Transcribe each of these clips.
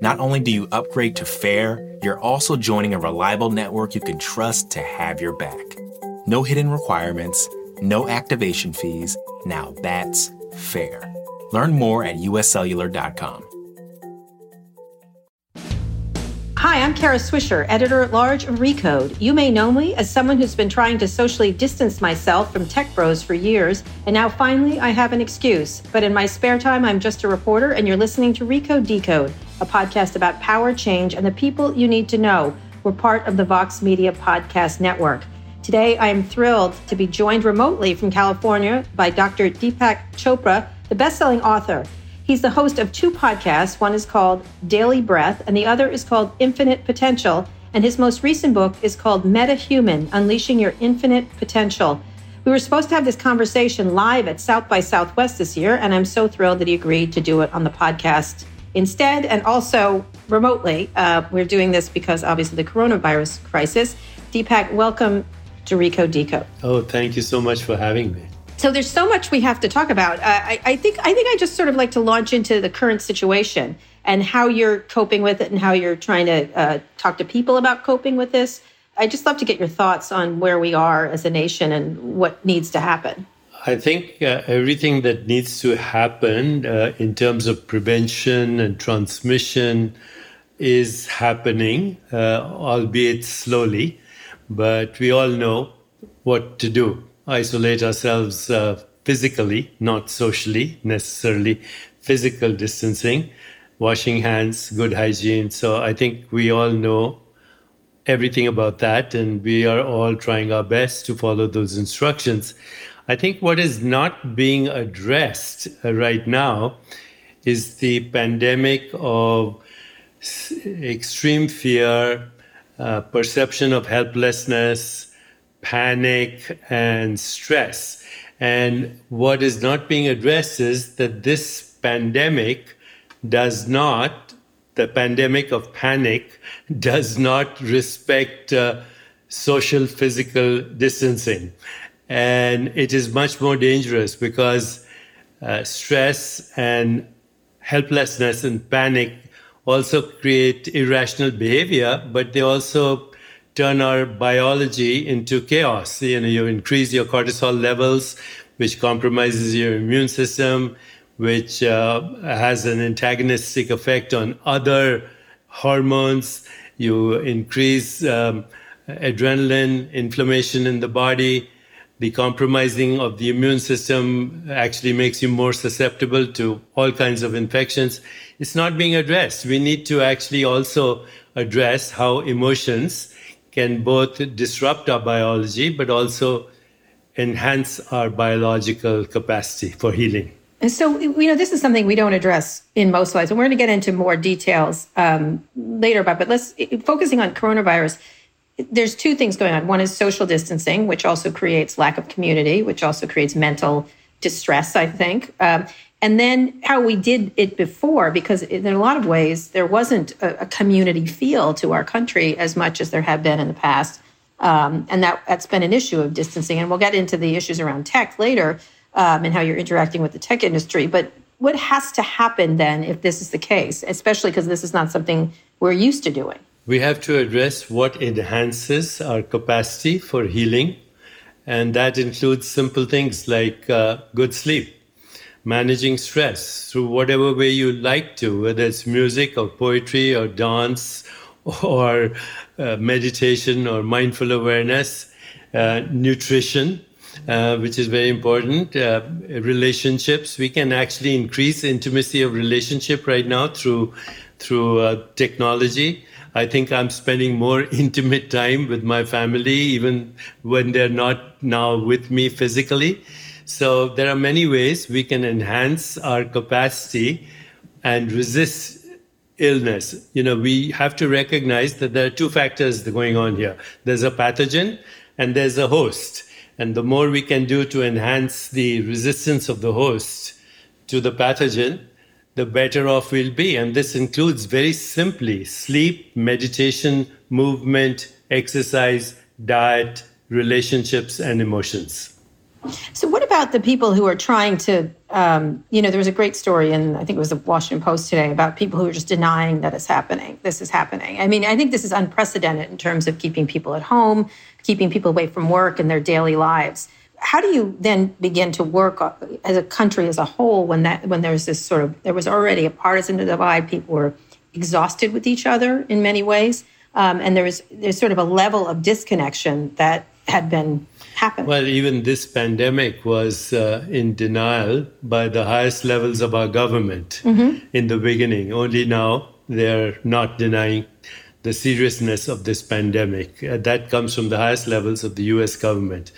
not only do you upgrade to fair, you're also joining a reliable network you can trust to have your back. No hidden requirements, no activation fees. Now that's fair. Learn more at uscellular.com. Hi, I'm Kara Swisher, editor at large of Recode. You may know me as someone who's been trying to socially distance myself from tech bros for years, and now finally I have an excuse. But in my spare time, I'm just a reporter, and you're listening to Recode Decode, a podcast about power, change, and the people you need to know. We're part of the Vox Media Podcast Network. Today, I am thrilled to be joined remotely from California by Dr. Deepak Chopra, the best-selling author. He's the host of two podcasts. One is called Daily Breath, and the other is called Infinite Potential. And his most recent book is called Metahuman Unleashing Your Infinite Potential. We were supposed to have this conversation live at South by Southwest this year, and I'm so thrilled that he agreed to do it on the podcast instead and also remotely. Uh, we're doing this because obviously the coronavirus crisis. Deepak, welcome to Recode Decode. Oh, thank you so much for having me. So there's so much we have to talk about. Uh, I, I, think I think I just sort of like to launch into the current situation and how you're coping with it and how you're trying to uh, talk to people about coping with this. I just love to get your thoughts on where we are as a nation and what needs to happen. I think uh, everything that needs to happen uh, in terms of prevention and transmission is happening, uh, albeit slowly. But we all know what to do isolate ourselves uh, physically, not socially necessarily, physical distancing, washing hands, good hygiene. So I think we all know everything about that, and we are all trying our best to follow those instructions. I think what is not being addressed uh, right now is the pandemic of extreme fear, uh, perception of helplessness, panic, and stress. And what is not being addressed is that this pandemic does not, the pandemic of panic, does not respect uh, social physical distancing. And it is much more dangerous because uh, stress and helplessness and panic also create irrational behavior, but they also turn our biology into chaos. You know, you increase your cortisol levels, which compromises your immune system, which uh, has an antagonistic effect on other hormones. You increase um, adrenaline, inflammation in the body. The compromising of the immune system actually makes you more susceptible to all kinds of infections it's not being addressed. We need to actually also address how emotions can both disrupt our biology, but also enhance our biological capacity for healing. And so, you know, this is something we don't address in most slides, and we're going to get into more details um, later about. But let's focusing on coronavirus. There's two things going on. One is social distancing, which also creates lack of community, which also creates mental distress. I think, um, and then how we did it before, because in a lot of ways there wasn't a, a community feel to our country as much as there have been in the past. Um, and that, that's been an issue of distancing. And we'll get into the issues around tech later um, and how you're interacting with the tech industry. But what has to happen then if this is the case, especially because this is not something we're used to doing? We have to address what enhances our capacity for healing. And that includes simple things like uh, good sleep managing stress through whatever way you like to, whether it's music or poetry or dance or uh, meditation or mindful awareness. uh, nutrition, uh, which is very important. Uh, relationships, we can actually increase intimacy of relationship right now through through uh, technology. I think I'm spending more intimate time with my family, even when they're not now with me physically. So there are many ways we can enhance our capacity and resist illness. You know, we have to recognize that there are two factors going on here. There's a pathogen and there's a host. And the more we can do to enhance the resistance of the host to the pathogen, the better off we'll be. And this includes very simply sleep, meditation, movement, exercise, diet, relationships, and emotions. So, what about the people who are trying to, um, you know, there was a great story in, I think it was the Washington Post today about people who are just denying that it's happening. This is happening. I mean, I think this is unprecedented in terms of keeping people at home, keeping people away from work and their daily lives. How do you then begin to work uh, as a country as a whole when that when there's this sort of there was already a partisan divide, people were exhausted with each other in many ways, um, and there was there's sort of a level of disconnection that had been happened. Well, even this pandemic was uh, in denial by the highest levels of our government mm-hmm. in the beginning. Only now they're not denying the seriousness of this pandemic. Uh, that comes from the highest levels of the US government.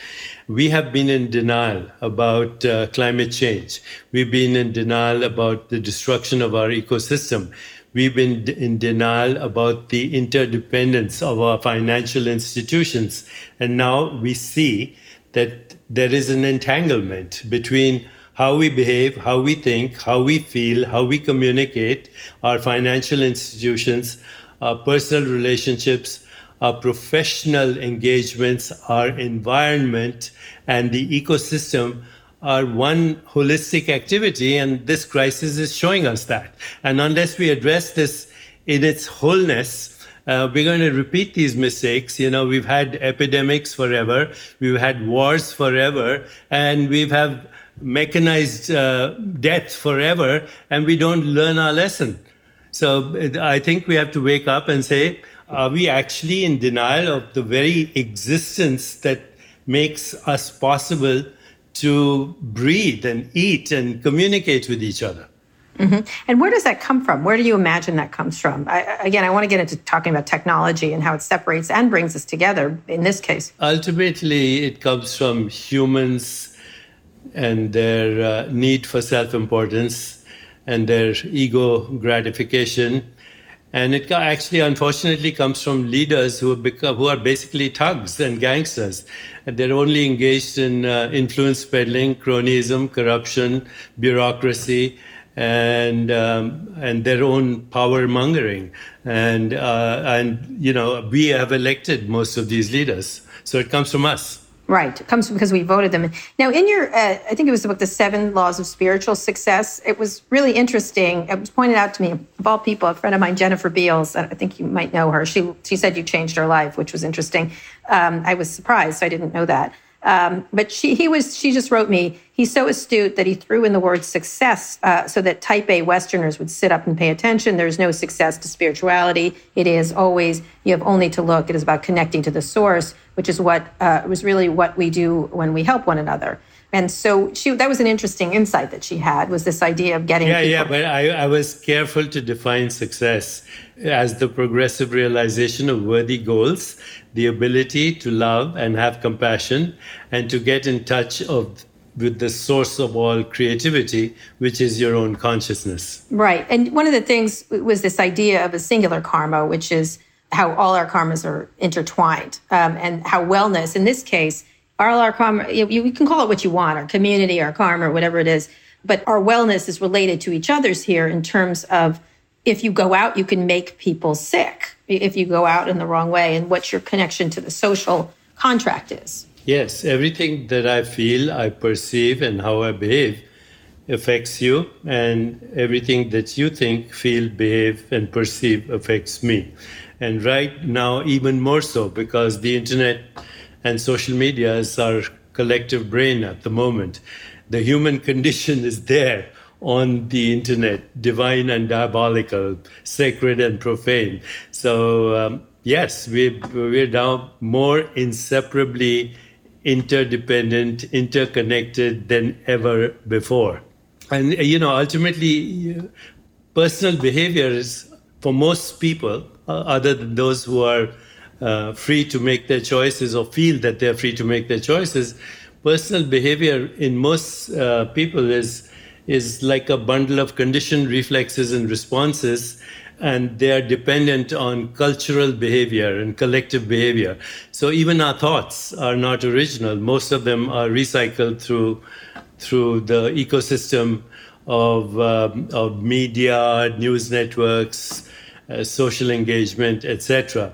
We have been in denial about uh, climate change. We've been in denial about the destruction of our ecosystem. We've been in denial about the interdependence of our financial institutions. And now we see that there is an entanglement between how we behave, how we think, how we feel, how we communicate, our financial institutions, our personal relationships, our professional engagements, our environment, and the ecosystem are one holistic activity, and this crisis is showing us that. And unless we address this in its wholeness, uh, we're going to repeat these mistakes. You know, we've had epidemics forever, we've had wars forever, and we've had mechanized uh, death forever, and we don't learn our lesson. So I think we have to wake up and say, are we actually in denial of the very existence that makes us possible to breathe and eat and communicate with each other. Mm-hmm. And where does that come from? Where do you imagine that comes from? I, again, I want to get into talking about technology and how it separates and brings us together in this case. Ultimately, it comes from humans and their uh, need for self importance and their ego gratification and it actually, unfortunately, comes from leaders who, become, who are basically thugs and gangsters. And they're only engaged in uh, influence peddling, cronyism, corruption, bureaucracy, and um, and their own power mongering. And uh, and you know, we have elected most of these leaders, so it comes from us. Right. It comes because we voted them. Now, in your, uh, I think it was the book, The Seven Laws of Spiritual Success, it was really interesting. It was pointed out to me, of all people, a friend of mine, Jennifer Beals, I think you might know her. She, she said you changed her life, which was interesting. Um, I was surprised. I didn't know that. Um, but she, he was, she just wrote me, he's so astute that he threw in the word success uh, so that type A Westerners would sit up and pay attention. There's no success to spirituality. It is always, you have only to look. It is about connecting to the source, which is what uh, was really what we do when we help one another. And so she, that was an interesting insight that she had was this idea of getting. Yeah, people- yeah, but I, I was careful to define success as the progressive realization of worthy goals, the ability to love and have compassion, and to get in touch of with the source of all creativity, which is your own consciousness. Right. And one of the things was this idea of a singular karma, which is how all our karmas are intertwined, um, and how wellness, in this case, our karma, you, you can call it what you want, our community, our karma, or whatever it is, but our wellness is related to each other's here in terms of if you go out, you can make people sick if you go out in the wrong way and what your connection to the social contract is. Yes, everything that I feel, I perceive, and how I behave affects you, and everything that you think, feel, behave, and perceive affects me. And right now, even more so, because the internet and social media is our collective brain at the moment. The human condition is there on the internet, divine and diabolical, sacred and profane. So, um, yes, we, we're now more inseparably interdependent, interconnected than ever before. And, you know, ultimately, personal behaviors for most people, uh, other than those who are uh, free to make their choices or feel that they're free to make their choices, personal behavior in most uh, people is is like a bundle of conditioned reflexes and responses and they are dependent on cultural behavior and collective behavior. So even our thoughts are not original. Most of them are recycled through through the ecosystem of um, of media, news networks, uh, social engagement, etc.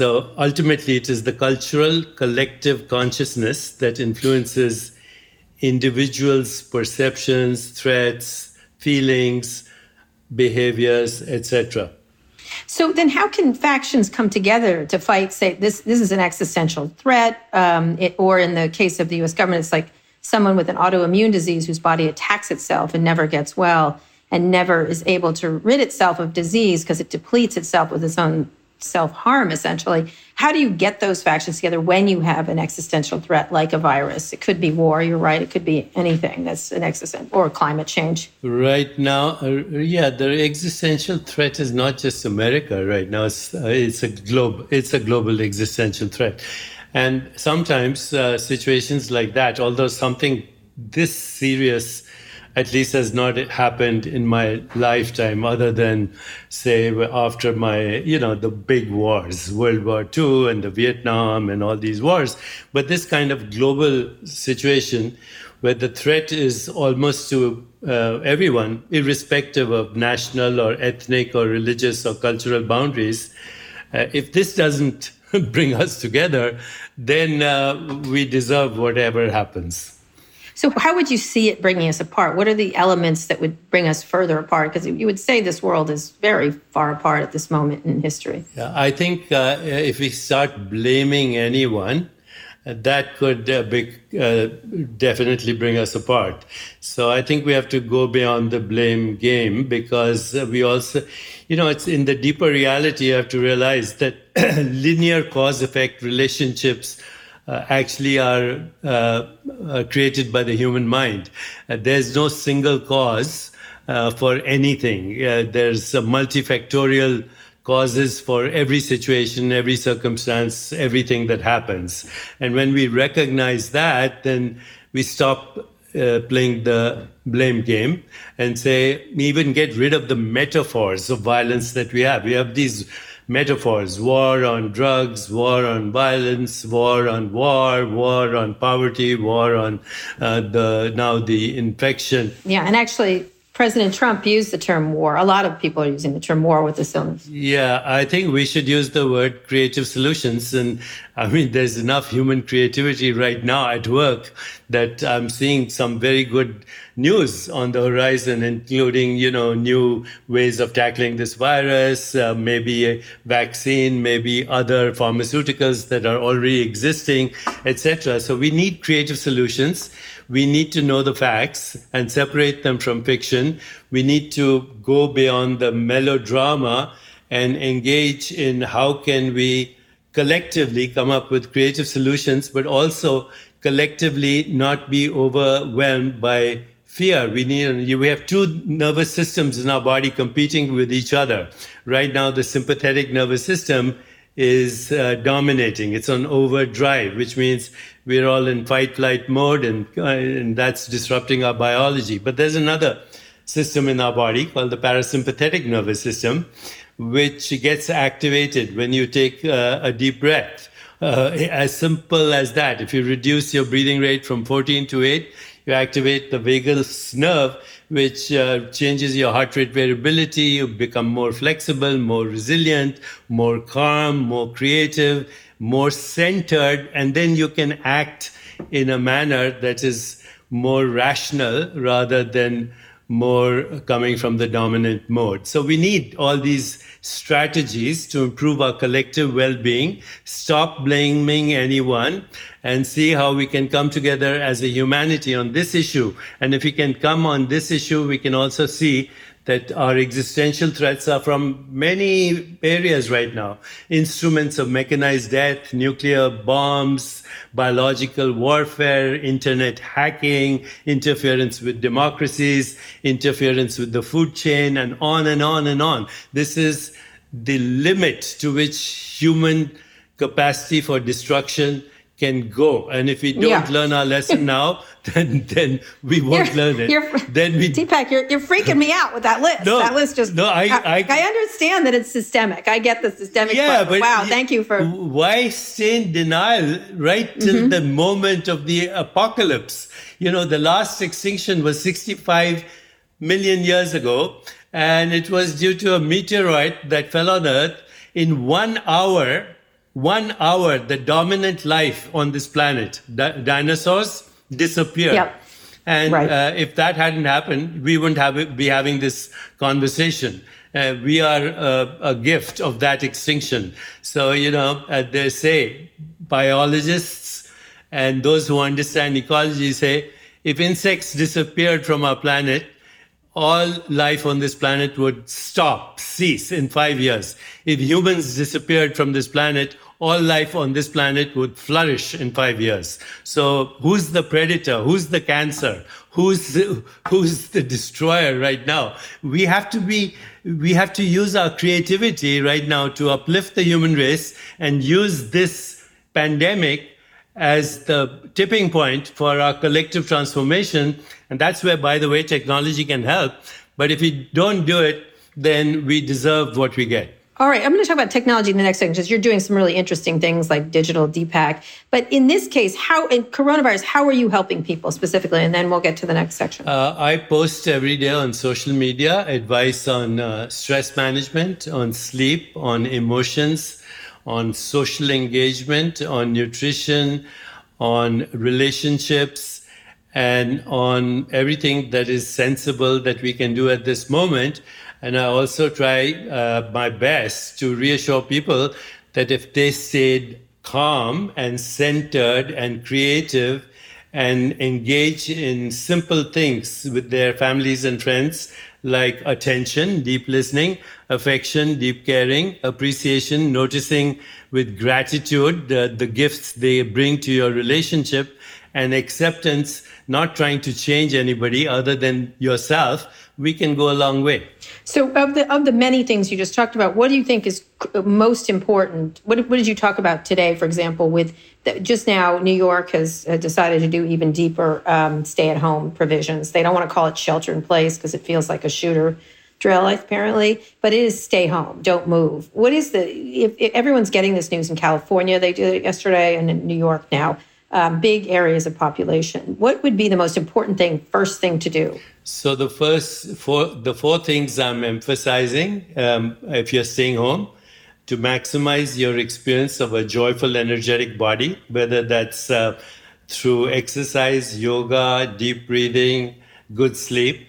So ultimately, it is the cultural collective consciousness that influences individuals' perceptions, threats, feelings, behaviors, etc. So then, how can factions come together to fight? Say this this is an existential threat, um, it, or in the case of the U.S. government, it's like someone with an autoimmune disease whose body attacks itself and never gets well, and never is able to rid itself of disease because it depletes itself with its own self harm, essentially. How do you get those factions together when you have an existential threat like a virus? It could be war, you're right. It could be anything that's an existential or climate change. Right now, uh, yeah, the existential threat is not just America right now. It's, uh, it's, a, globe, it's a global existential threat. And sometimes uh, situations like that, although something this serious at least has not happened in my lifetime other than say after my you know the big wars world war ii and the vietnam and all these wars. But this kind of global situation where the threat is almost to uh, everyone irrespective of national or ethnic or religious or cultural boundaries uh, if this doesn't bring us together then uh, we deserve whatever happens so, how would you see it bringing us apart? What are the elements that would bring us further apart? Because you would say this world is very far apart at this moment in history. Yeah, I think uh, if we start blaming anyone, that could uh, be, uh, definitely bring us apart. So I think we have to go beyond the blame game because we also, you know, it's in the deeper reality. You have to realize that linear cause effect relationships uh, actually are, uh, are, created by the human mind. Uh, there's no single cause uh, for anything. Uh, there's multifactorial causes for every situation, every circumstance, everything that happens. And when we recognize that, then we stop uh, playing the blame game and say, even get rid of the metaphors of violence that we have. We have these metaphors war on drugs, war on violence, war on war, war on poverty, war on uh, the now the infection. Yeah, and actually, President Trump used the term war. A lot of people are using the term war with this illness. Yeah, I think we should use the word creative solutions. And I mean, there's enough human creativity right now at work that I'm seeing some very good news on the horizon, including, you know, new ways of tackling this virus, uh, maybe a vaccine, maybe other pharmaceuticals that are already existing, etc. So we need creative solutions we need to know the facts and separate them from fiction. We need to go beyond the melodrama and engage in how can we collectively come up with creative solutions, but also collectively not be overwhelmed by fear. We need, we have two nervous systems in our body competing with each other. Right now, the sympathetic nervous system is uh, dominating. It's on overdrive, which means we're all in fight flight mode and, uh, and that's disrupting our biology. But there's another system in our body called the parasympathetic nervous system, which gets activated when you take uh, a deep breath. Uh, as simple as that. If you reduce your breathing rate from 14 to 8, you activate the vagus nerve, which uh, changes your heart rate variability. You become more flexible, more resilient, more calm, more creative, more centered, and then you can act in a manner that is more rational rather than more coming from the dominant mode. So we need all these strategies to improve our collective well-being, stop blaming anyone, and see how we can come together as a humanity on this issue. And if we can come on this issue, we can also see that our existential threats are from many areas right now instruments of mechanized death, nuclear bombs, biological warfare, internet hacking, interference with democracies, interference with the food chain, and on and on and on. This is the limit to which human capacity for destruction can go. And if we don't yeah. learn our lesson now, then then we won't you're, learn it. then we Deepak, you're you're freaking me out with that list. No, that list just no. I, I, I understand that it's systemic. I get the systemic. Yeah, but wow. Thank you for why stay in denial right till mm-hmm. the moment of the apocalypse. You know, the last extinction was 65 million years ago, and it was due to a meteorite that fell on Earth in one hour one hour, the dominant life on this planet, di- dinosaurs, disappeared. Yep. And right. uh, if that hadn't happened, we wouldn't have, be having this conversation. Uh, we are uh, a gift of that extinction. So, you know, uh, they say, biologists and those who understand ecology say, if insects disappeared from our planet, all life on this planet would stop, cease in five years. If humans disappeared from this planet, all life on this planet would flourish in five years. So who's the predator? Who's the cancer? Who's the, who's the destroyer right now? We have to be, we have to use our creativity right now to uplift the human race and use this pandemic as the tipping point for our collective transformation. And that's where, by the way, technology can help. But if we don't do it, then we deserve what we get. All right, I'm going to talk about technology in the next section because you're doing some really interesting things like digital Deepak. But in this case, how in coronavirus, how are you helping people specifically? And then we'll get to the next section. Uh, I post every day on social media advice on uh, stress management, on sleep, on emotions, on social engagement, on nutrition, on relationships, and on everything that is sensible that we can do at this moment. And I also try uh, my best to reassure people that if they stayed calm and centered and creative and engage in simple things with their families and friends like attention, deep listening, affection, deep caring, appreciation, noticing with gratitude the, the gifts they bring to your relationship, and acceptance, not trying to change anybody other than yourself, we can go a long way. So, of the of the many things you just talked about, what do you think is most important? What, what did you talk about today, for example? With the, just now, New York has decided to do even deeper um, stay-at-home provisions. They don't want to call it shelter in place because it feels like a shooter drill, apparently, but it is stay home, don't move. What is the? If, if everyone's getting this news in California, they did it yesterday, and in New York now um, big areas of population. What would be the most important thing, first thing to do? So the first four, the four things I'm emphasizing, um, if you're staying home, to maximize your experience of a joyful, energetic body, whether that's uh, through exercise, yoga, deep breathing, good sleep,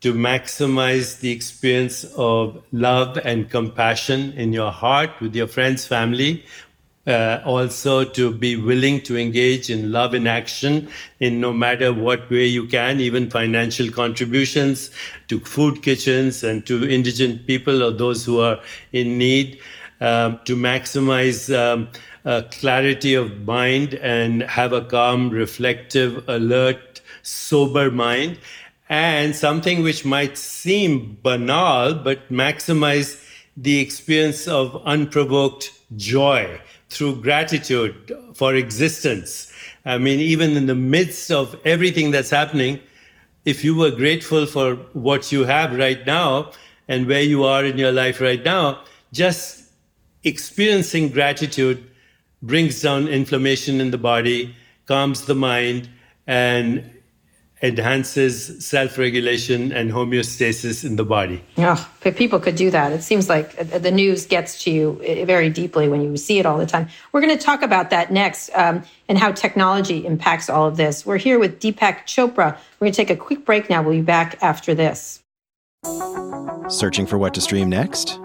to maximize the experience of love and compassion in your heart with your friends, family, uh, also to be willing to engage in love in action in no matter what way you can, even financial contributions to food kitchens and to indigent people or those who are in need, um, to maximize um, uh, clarity of mind and have a calm, reflective, alert, sober mind. And something which might seem banal, but maximize the experience of unprovoked joy through gratitude for existence. I mean, even in the midst of everything that's happening, if you were grateful for what you have right now and where you are in your life right now, just experiencing gratitude brings down inflammation in the body, calms the mind, and enhances self-regulation and homeostasis in the body. Yeah, if people could do that, it seems like uh, the news gets to you uh, very deeply when you see it all the time. We're going to talk about that next um, and how technology impacts all of this. We're here with Deepak Chopra. We're going to take a quick break now. We'll be back after this. Searching for what to stream next?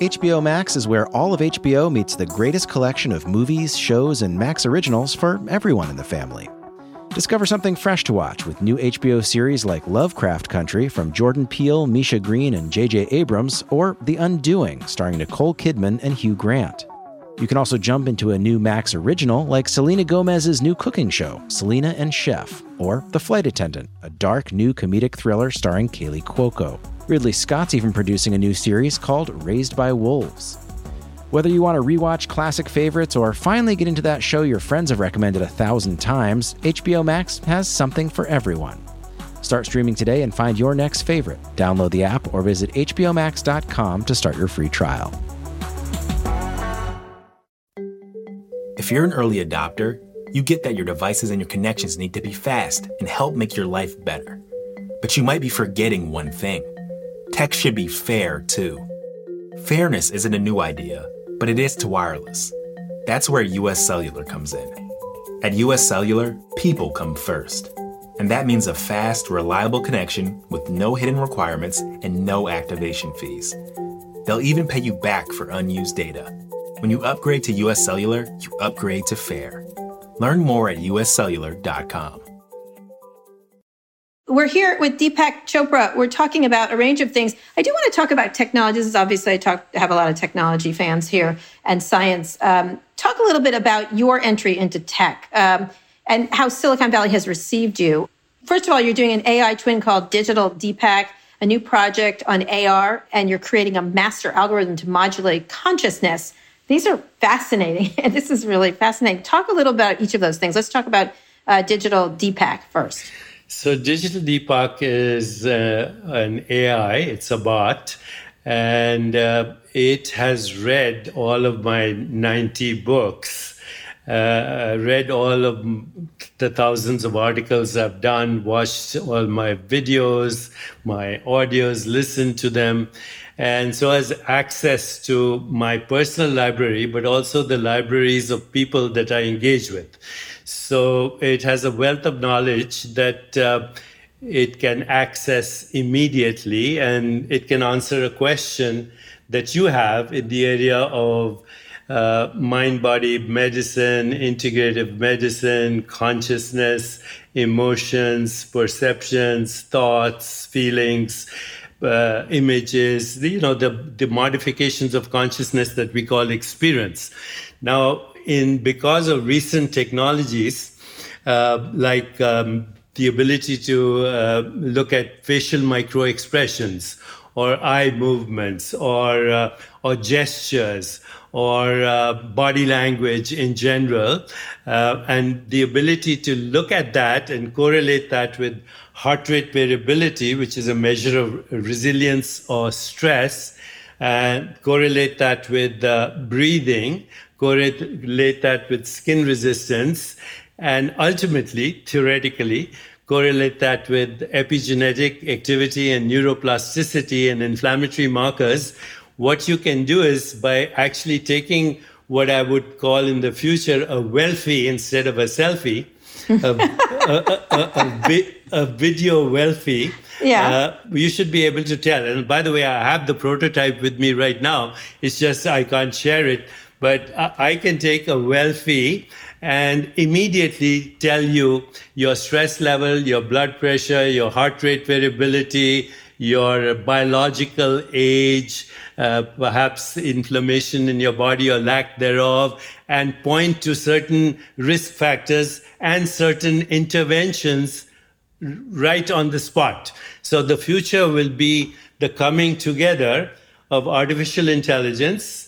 HBO Max is where all of HBO meets the greatest collection of movies, shows, and Max originals for everyone in the family. Discover something fresh to watch with new HBO series like Lovecraft Country from Jordan Peele, Misha Green, and J.J. Abrams, or The Undoing, starring Nicole Kidman and Hugh Grant. You can also jump into a new Max original like Selena Gomez's new cooking show, Selena and Chef, or The Flight Attendant, a dark new comedic thriller starring Kaley Cuoco. Ridley Scott's even producing a new series called Raised by Wolves. Whether you want to rewatch classic favorites or finally get into that show your friends have recommended a thousand times, HBO Max has something for everyone. Start streaming today and find your next favorite. Download the app or visit HBOMax.com to start your free trial. If you're an early adopter, you get that your devices and your connections need to be fast and help make your life better. But you might be forgetting one thing tech should be fair, too. Fairness isn't a new idea, but it is to wireless. That's where US Cellular comes in. At US Cellular, people come first. And that means a fast, reliable connection with no hidden requirements and no activation fees. They'll even pay you back for unused data. When you upgrade to US Cellular, you upgrade to fair. Learn more at uscellular.com. We're here with Deepak Chopra. We're talking about a range of things. I do want to talk about technology. This is obviously I talk have a lot of technology fans here and science. Um, talk a little bit about your entry into tech um, and how Silicon Valley has received you. First of all, you're doing an AI twin called Digital Deepak, a new project on AR, and you're creating a master algorithm to modulate consciousness. These are fascinating, and this is really fascinating. Talk a little about each of those things. Let's talk about uh, Digital Deepak first. So Digital Deepak is uh, an AI. It's a bot, and uh, it has read all of my 90 books. Uh, read all of the thousands of articles I've done, watched all my videos, my audios, listened to them, and so has access to my personal library, but also the libraries of people that I engage with. So it has a wealth of knowledge that uh, it can access immediately and it can answer a question that you have in the area of uh, mind body medicine, integrative medicine, consciousness, emotions, perceptions, thoughts, feelings. Uh, images, you know, the, the modifications of consciousness that we call experience. Now, in because of recent technologies uh, like um, the ability to uh, look at facial micro expressions or eye movements or uh, or gestures or uh, body language in general uh, and the ability to look at that and correlate that with heart rate variability which is a measure of resilience or stress and correlate that with uh, breathing correlate that with skin resistance, and ultimately, theoretically, correlate that with epigenetic activity and neuroplasticity and inflammatory markers. What you can do is by actually taking what I would call in the future a wellfie instead of a selfie, a, a, a, a, video wellfie. Yeah. Uh, you should be able to tell. And by the way, I have the prototype with me right now. It's just I can't share it but I can take a wellfie and immediately tell you your stress level, your blood pressure, your heart rate variability, your biological age, uh, perhaps inflammation in your body or lack thereof, and point to certain risk factors and certain interventions right on the spot. So the future will be the coming together of artificial intelligence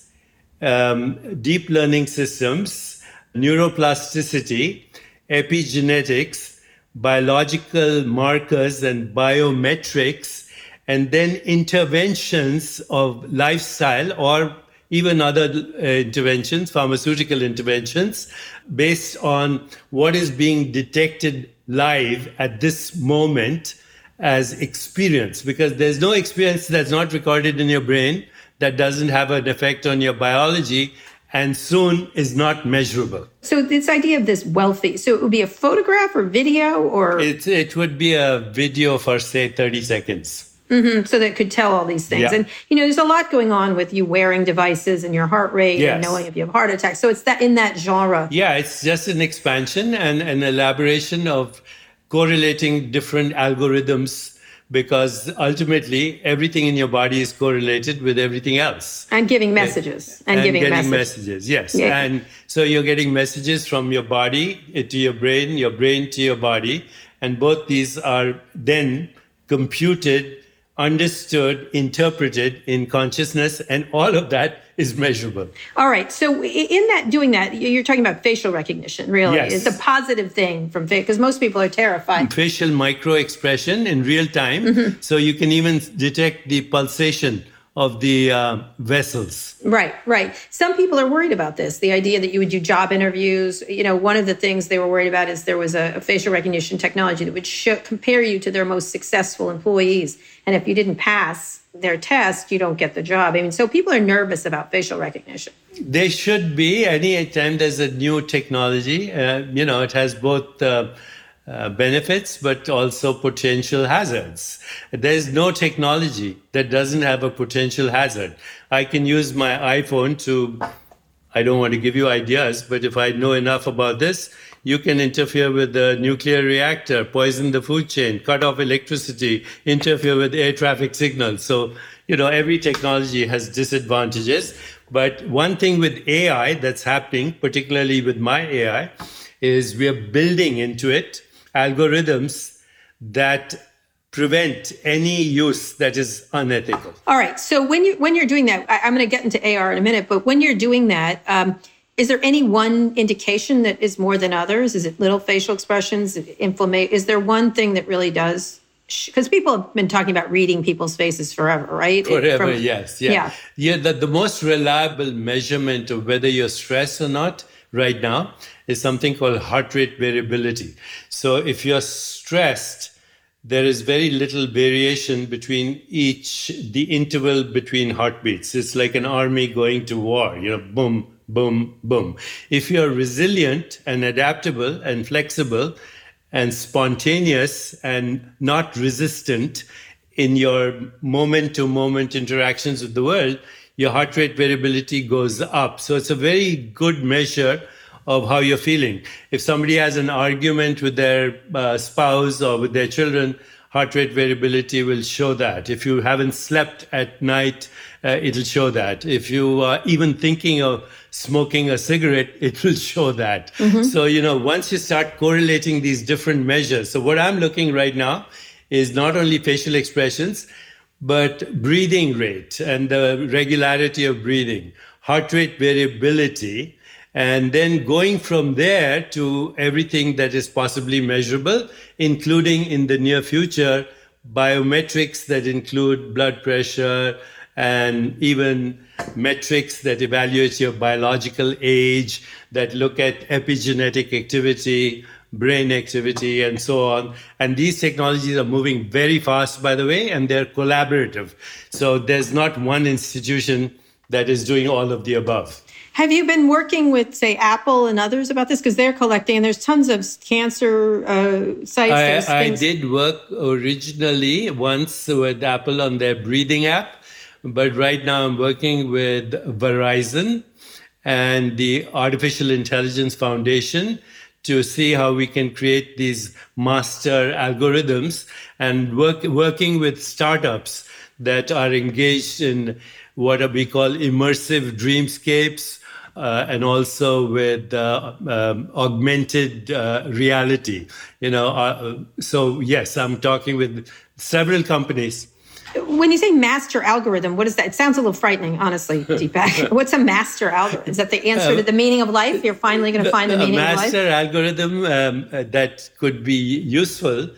um, deep learning systems, neuroplasticity, epigenetics, biological markers and biometrics, and then interventions of lifestyle or even other uh, interventions, pharmaceutical interventions, based on what is being detected live at this moment as experience, because there's no experience that's not recorded in your brain that doesn't have an effect on your biology and soon is not measurable. So this idea of this wellfie, so it would be a photograph or video or it it would be a video for say 30 seconds. Mm-hmm, so that could tell all these things. Yeah. And, you know, there's a lot going on with you wearing devices and your heart rate and knowing if you have heart attacks. So it's that in that genre. Yeah, it's just an expansion and an elaboration of correlating different algorithms because ultimately everything in your body is correlated with everything else. And giving messages. And, giving getting messages. messages. Yes. Yeah. And so you're getting messages from your body eh, to your brain, your brain to your body. And both these are then computed, understood, interpreted in consciousness. And all of that is measurable. All right. So in that doing that, you're talking about facial recognition, really. Yes. It's a positive thing from because most people are terrified. facial micro expression in real time. Mm-hmm. So you can even detect the pulsation of the uh, vessels. Right, right. Some people are worried about this. The idea that you would do job interviews. You know, one of the things they were worried about is there was a, a facial recognition technology that would show, compare you to their most successful employees, and if you didn't pass their test, you don't get the job. I mean, so people are nervous about facial recognition. They should be any time there's a new technology. Uh, you know, it has both. Uh, uh, benefits, but also potential hazards. There's no technology that doesn't have a potential hazard. I can use my iPhone to I don't want to give you ideas, but if I know enough about this, you can interfere with the nuclear reactor, poison the food chain, cut off electricity, interfere with air traffic signals. So, you know, every technology has disadvantages. But one thing with AI that's happening, particularly with my AI, is we are building into it algorithms that prevent any use that is unethical. All right. So when you when you're doing that, I, I'm going to get into AR in a minute. But when you're doing that, um, is there any one indication that is more than others? Is it little facial expressions, inflammation? Is there one thing that really does? Because people have been talking about reading people's faces forever, right? Forever, From- yes. Yeah. Yeah. Yeah, the, the most reliable measurement of whether you're stressed or not right now is something called heart rate variability. So if you're stressed, there is very little variation between each, the interval between heartbeats. It's like an army going to war, you know, boom, boom, boom. If you're resilient and adaptable and flexible and spontaneous and not resistant in your moment to moment interactions with the world, your heart rate variability goes up. So it's a very good measure of how you're feeling. If somebody has an argument with their uh, spouse or with their children, heart rate variability will show that. If you haven't slept at night, uh, it'll show that. If you are even thinking of smoking a cigarette, it will show that. Mm-hmm. So, you know, once you start correlating these different measures, so what I'm looking right now is not only facial expressions, but breathing rate and the regularity of breathing, heart rate variability, and then going from there to everything that is possibly measurable, including in the near future, biometrics that include blood pressure and even metrics that evaluate your biological age, that look at epigenetic activity, brain activity, and so on. And these technologies are moving very fast, by the way, and they're collaborative. So there's not one institution that is doing all of the above. Have you been working with, say, Apple and others about this? Because they're collecting, and there's tons of cancer uh, sites. I, I did work originally once with Apple on their breathing app, but right now I'm working with Verizon and the Artificial Intelligence Foundation to see how we can create these master algorithms and work, working with startups that are engaged in what we call immersive dreamscapes uh, and also with uh, um, augmented uh, reality. You know, uh, so yes, I'm talking with several companies. When you say master algorithm, what is that? It sounds a little frightening, honestly, Deepak. What's a master algorithm? Is that the answer to the meaning of life? You're finally going to find the meaning of life? master algorithm um, that could be useful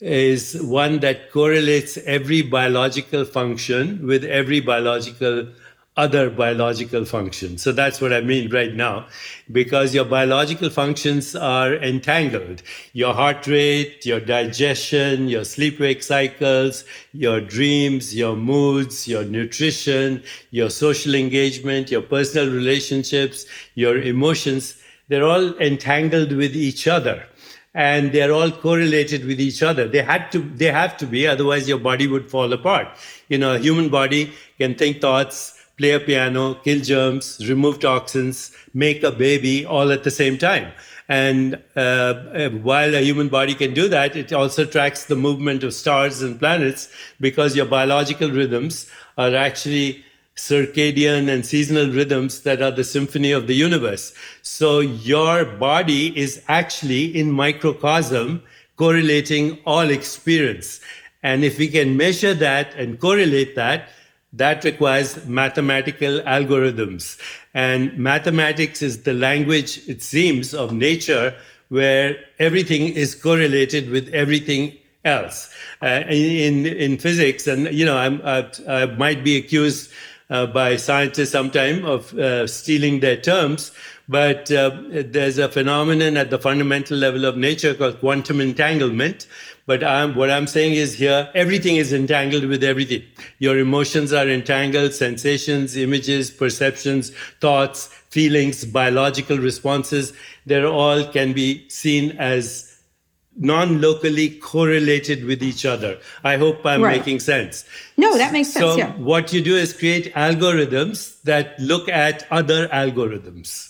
is one that correlates every biological function with every biological other biological functions. So that's what I mean right now, because your biological functions are entangled. Your heart rate, your digestion, your sleep wake cycles, your dreams, your moods, your nutrition, your social engagement, your personal relationships, your emotions, they're all entangled with each other. and they're all correlated with each other. They had to, they have to be, otherwise your body would fall apart. You know, a human body can think thoughts, play a piano, kill germs, remove toxins, make a baby all at the same time. And uh, uh, while a human body can do that, it also tracks the movement of stars and planets because your biological rhythms are actually circadian and seasonal rhythms that are the symphony of the universe. So your body is actually in microcosm correlating all experience. And if we can measure that and correlate that, that requires mathematical algorithms. And mathematics is the language, it seems, of nature where everything is correlated with everything else. Uh, in, in physics, and you know, I'm, I, might be accused uh, by scientists sometime of uh, stealing their terms, but uh, there's a phenomenon at the fundamental level of nature called quantum entanglement, but I'm, what I'm saying is here, everything is entangled with everything. Your emotions are entangled, sensations, images, perceptions, thoughts, feelings, biological responses. They're all can be seen as non-locally correlated with each other. I hope I'm right. making sense. No, that makes sense. So yeah. what you do is create algorithms that look at other algorithms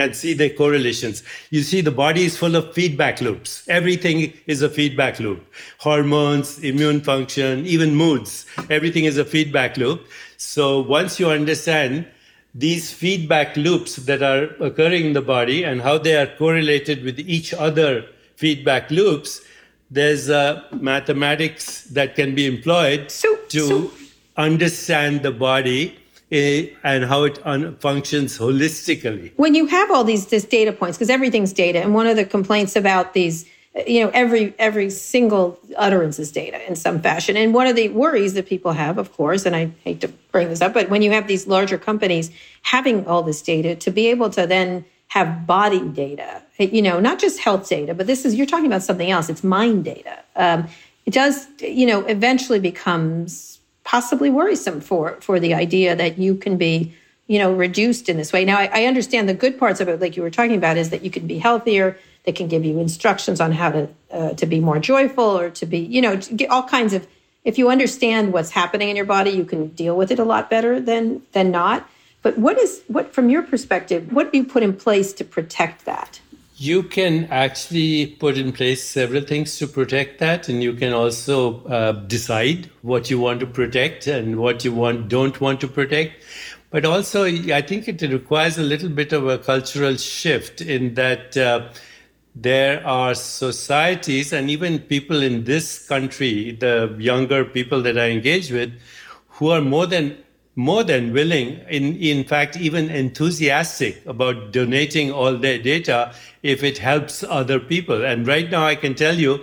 and see the correlations. You see, the body is full of feedback loops. Everything is a feedback loop. Hormones, immune function, even moods, everything is a feedback loop. So once you understand these feedback loops that are occurring in the body and how they are correlated with each other feedback loops, there's uh, mathematics that can be employed so, to so- understand the body and how it un- functions holistically. When you have all these, these data points, because everything's data, and one of the complaints about these, you know, every every single utterance is data in some fashion. And one of the worries that people have, of course, and I hate to bring this up, but when you have these larger companies having all this data, to be able to then have body data, you know, not just health data, but this is you're talking about something else. It's mind data. Um, it does, you know, eventually becomes possibly worrisome for for the idea that you can be you know reduced in this way. Now I, I, understand the good parts of it like you were talking about is that you can be healthier they can give you instructions on how to uh, to be more joyful or to be you know all kinds of if you understand what's happening in your body you can deal with it a lot better than than not. But what is what from your perspective what do you put in place to protect that you can actually put in place several things to protect that and you can also uh, decide what you want to protect and what you want don't want to protect. But also i think it requires a little bit of a cultural shift in that uh, there are societies and even people in this country the younger people that i engage with who are more than more than willing, in, in fact, even enthusiastic about donating all their data if it helps other people. And right now, I can tell you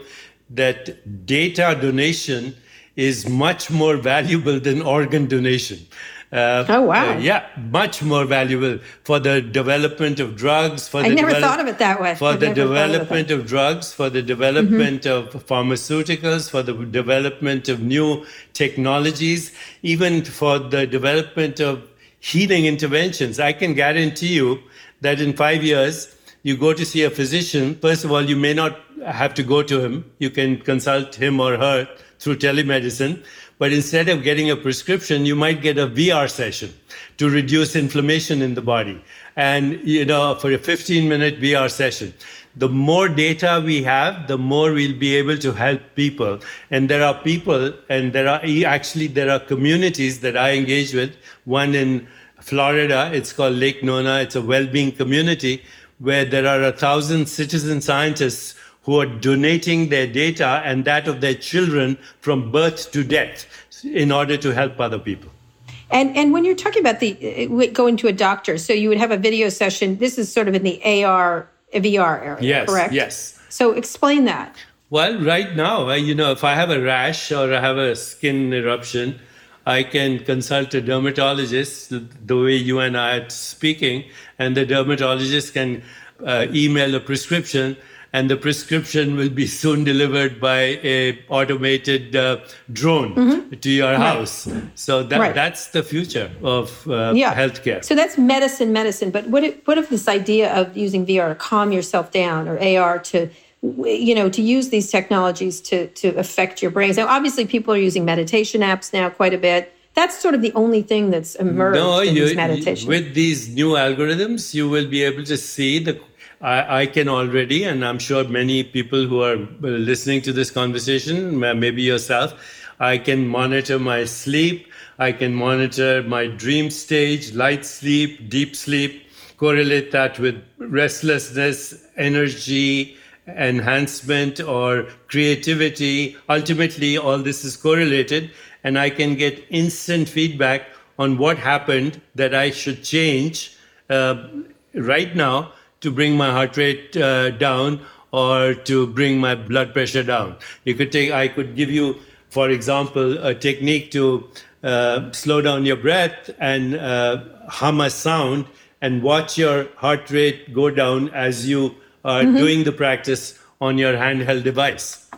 that data donation is much more valuable than organ donation. Uh, oh wow! Uh, yeah, much more valuable for the development of drugs. For I the never thought of it that way. For I've the development of, of, drugs, for the development mm-hmm. of pharmaceuticals, for the development of new technologies, even for the development of healing interventions. I can guarantee you that in five years, you go to see a physician. First of all, you may not have to go to him. You can consult him or her through telemedicine but instead of getting a prescription, you might get a VR session to reduce inflammation in the body. And, you know, for a 15 minute VR session, the more data we have, the more we'll be able to help people. And there are people, and there are actually, there are communities that I engage with. One in Florida, it's called Lake Nona. It's a well-being community where there are a thousand citizen scientists who are donating their data and that of their children from birth to death in order to help other people. And and when you're talking about the uh, going to a doctor, so you would have a video session. This is sort of in the AR VR area, yes, correct? Yes. So explain that. Well, right now, you know, if I have a rash or I have a skin eruption, I can consult a dermatologist the way you and I are speaking, and the dermatologist can uh, email a prescription and the prescription will be soon delivered by a automated uh, drone mm-hmm. to your house. So that, right. that's the future of uh, yeah. healthcare. So that's medicine, medicine. But what if, what if this idea of using VR to calm yourself down or AR to you know to use these technologies to to affect your brains now obviously people are using meditation apps now quite a bit that's sort of the only thing that's emerged no, in you, these meditation. With these new algorithms, you will be able to see the. I, I, can already, and I'm sure many people who are listening to this conversation, maybe yourself, I can monitor my sleep. I can monitor my dream stage, light sleep, deep sleep, correlate that with restlessness, energy, enhancement, or creativity. Ultimately, all this is correlated and I can get instant feedback on what happened that I should change uh, right now to bring my heart rate uh, down or to bring my blood pressure down. You could take, I could give you, for example, a technique to uh, slow down your breath and uh, hum a sound and watch your heart rate go down as you are mm-hmm. doing the practice on your handheld device.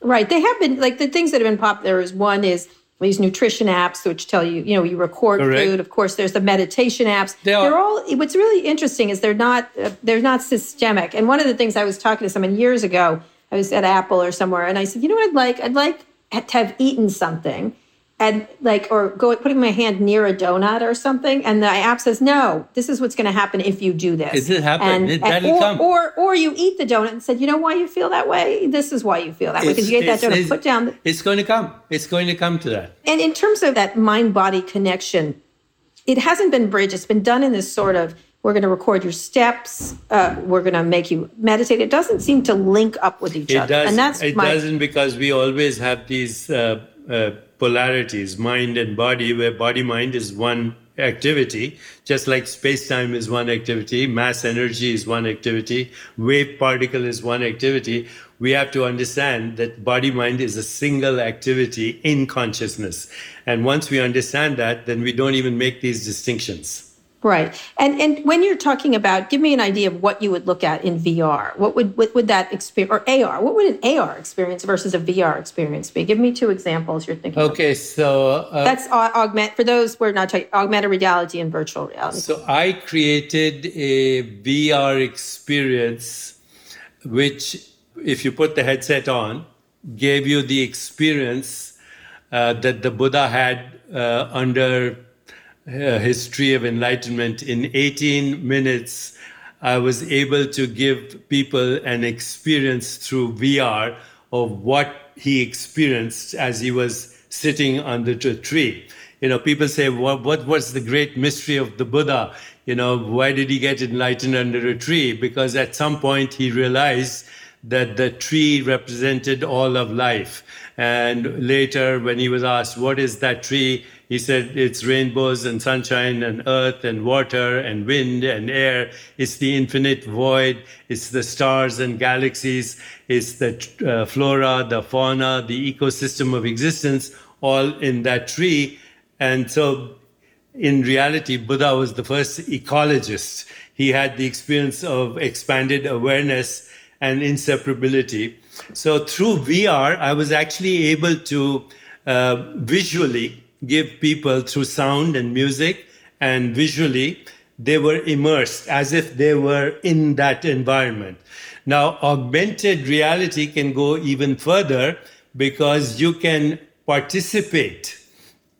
Right. They have been like the things that have been popular is one is these nutrition apps which tell you you know you record Correct. food. Of course there's the meditation apps. They are, they're all what's really interesting is they're not uh, they're not systemic. And one of the things i was talking to someone years ago i was at apple or somewhere and i said you know what i'd like? I'd like to have eaten something and like or go putting my hand near a donut or something and the app says no this is what's going to happen if you do this. Is it happen. And, it, and or, come. or or you eat the donut and said you know why you feel that way? This is why you feel that way. Because you ate that donut put down the, it's going to come. It's going to come to that. And in terms of that mind body connection it hasn't been bridged. It's been done in this sort of we're going to record your steps uh, we're going to make you meditate. It doesn't seem to link up with each it other does, and that's it my, doesn't because we always have these uh, uh, polarities, mind and body, where body mind is one activity, just like space time is one activity, mass energy is one activity, wave particle is one activity. We have to understand that body mind is a single activity in consciousness. And once we understand that, then we don't even make these distinctions. Right. And and when you're talking about, give me an idea of what you would look at in VR. What would what would that experience or AR? What would an AR experience versus a VR experience be? Give me two examples you're thinking. Okay, of. so uh, that's augment for those we're not talking augmented reality and virtual reality. So I created a VR experience, which, if you put the headset on, gave you the experience uh, that the Buddha had uh, under history of enlightenment. In 18 minutes i was able to give people an experience through vr of what he experienced as he was sitting under the tree. You know people say what, what was the great mystery of the buddha? You know why did he get enlightened under a tree? Because at some point he realized that the tree represented all of life. And later when he was asked what is that tree he said it's rainbows and sunshine and earth and water and wind and air. It's the infinite void. It's the stars and galaxies. It's the uh, flora, the fauna, the ecosystem of existence, all in that tree. And so, in reality, Buddha was the first ecologist. He had the experience of expanded awareness and inseparability. So, through VR, I was actually able to uh, visually give people through sound and music and visually, they were immersed as if they were in that environment. Now, augmented reality can go even further because you can participate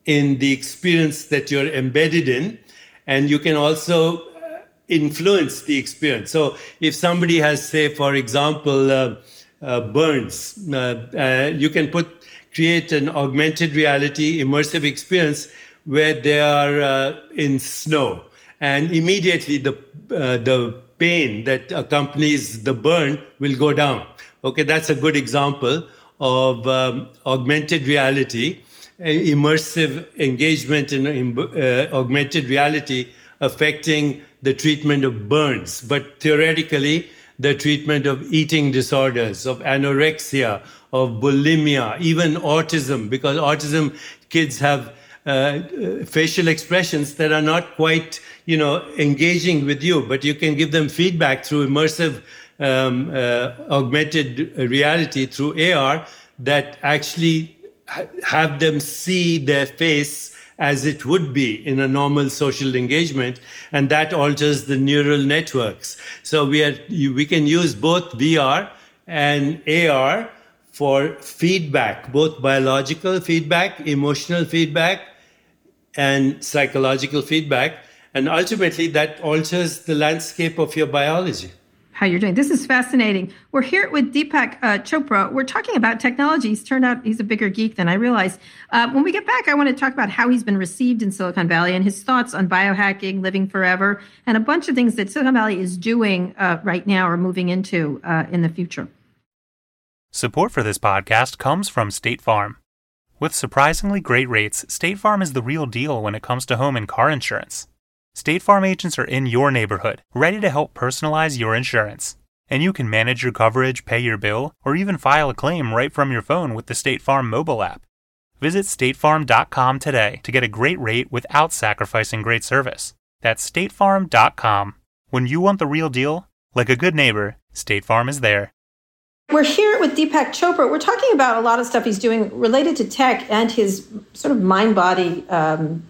in the experience that you're embedded in, and you can also uh, influence the experience. So, if somebody has, say, for example, uh, uh, burns, uh, uh, you can put create an augmented reality immersive experience where they are uh, in snow. And immediately the uh, the pain that accompanies the burn will go down. Okay that's a good example of um, augmented reality immersive engagement in, uh, augmented reality affecting the treatment of burns. But theoretically the treatment of eating disorders of anorexia of bulimia, even autism, because autism kids have uh, facial expressions that are not quite, you know, engaging with you, but you can give them feedback through immersive um, uh, augmented reality through AR that actually have them see their face as it would be in a normal social engagement and that alters the neural networks. So we are we can use both vr and AR for feedback, both biological feedback, emotional feedback, and psychological feedback. And ultimately, that alters the landscape of your biology how you're doing. This is fascinating. We're here with Deepak uh, Chopra. We're talking about technologies. Turned out he's a bigger geek than I realized. Uh, when we get back, I want to talk about how he's been received in Silicon Valley and his thoughts on biohacking, living forever, and a bunch of things that Silicon Valley is doing uh, right now or moving into uh, in the future. Support for this podcast comes from State Farm. With surprisingly great rates, State Farm is the real deal when it comes to home and car insurance. State Farm agents are in your neighborhood, ready to help personalize your insurance. And you can manage your coverage, pay your bill, or even file a claim right from your phone with the State Farm mobile app. Visit statefarm.com today to get a great rate without sacrificing great service. That's statefarm.com. When you want the real deal, like a good neighbor, State Farm is there. We're here with Deepak Chopra. We're talking about a lot of stuff he's doing related to tech and his sort of mind body um,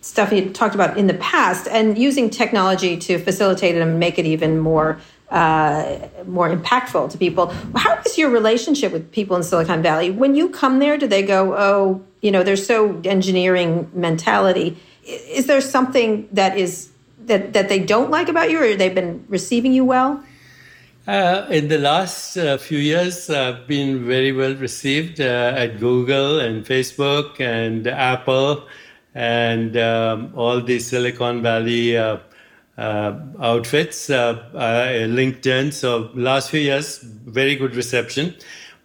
stuff he talked about in the past and using technology to facilitate it and make it even more uh, more impactful to people. How is your relationship with people in Silicon Valley? When you come there, do they go, oh, you know, they're so engineering mentality? Is there something that is that that they don't like about you, or they've been receiving you well? Uh, in the last uh, few years, I've been very well received uh, at Google and Facebook and Apple and um, all the Silicon Valley uh, uh, outfits, uh, LinkedIn. So last few years, very good reception.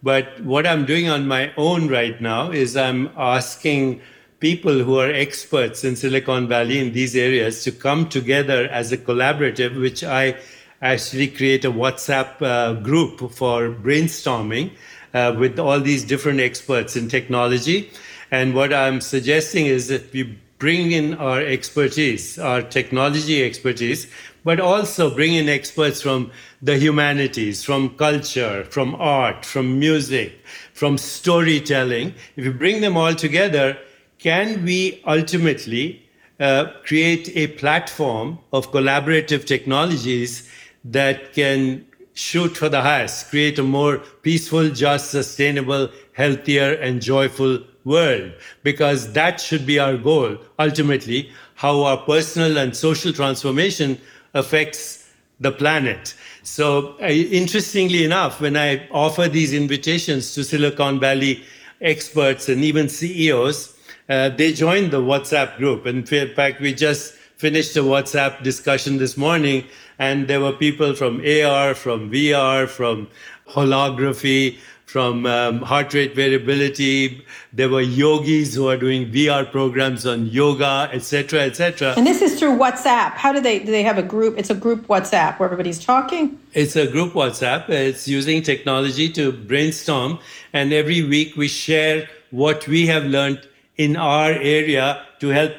But what I'm doing on my own right now is I'm asking people who are experts in Silicon Valley in these areas to come together as a collaborative, which I actually create a WhatsApp uh, group for brainstorming uh, with all these different experts in technology and what I'm suggesting is that we bring in our expertise, our technology expertise, but also bring in experts from the humanities, from culture, from art, from music, from storytelling. If we bring them all together, can we ultimately uh, create a platform of collaborative technologies that can shoot for the highest, create a more peaceful, just, sustainable, healthier, and joyful world. Because that should be our goal ultimately how our personal and social transformation affects the planet. So uh, interestingly enough when i offer these invitations to silicon valley experts and even ceos uh, they join the whatsapp group. And in fact we just finished a whatsapp discussion this morning and there were people from ar from vr from holography from um, heart rate variability. There were yogis who are doing VR programs on yoga, etc., etc. And this is through WhatsApp. How do they do? They have a group. It's a group WhatsApp where everybody's talking. It's a group WhatsApp. It's using technology to brainstorm, and every week we share what we have learned in our area to help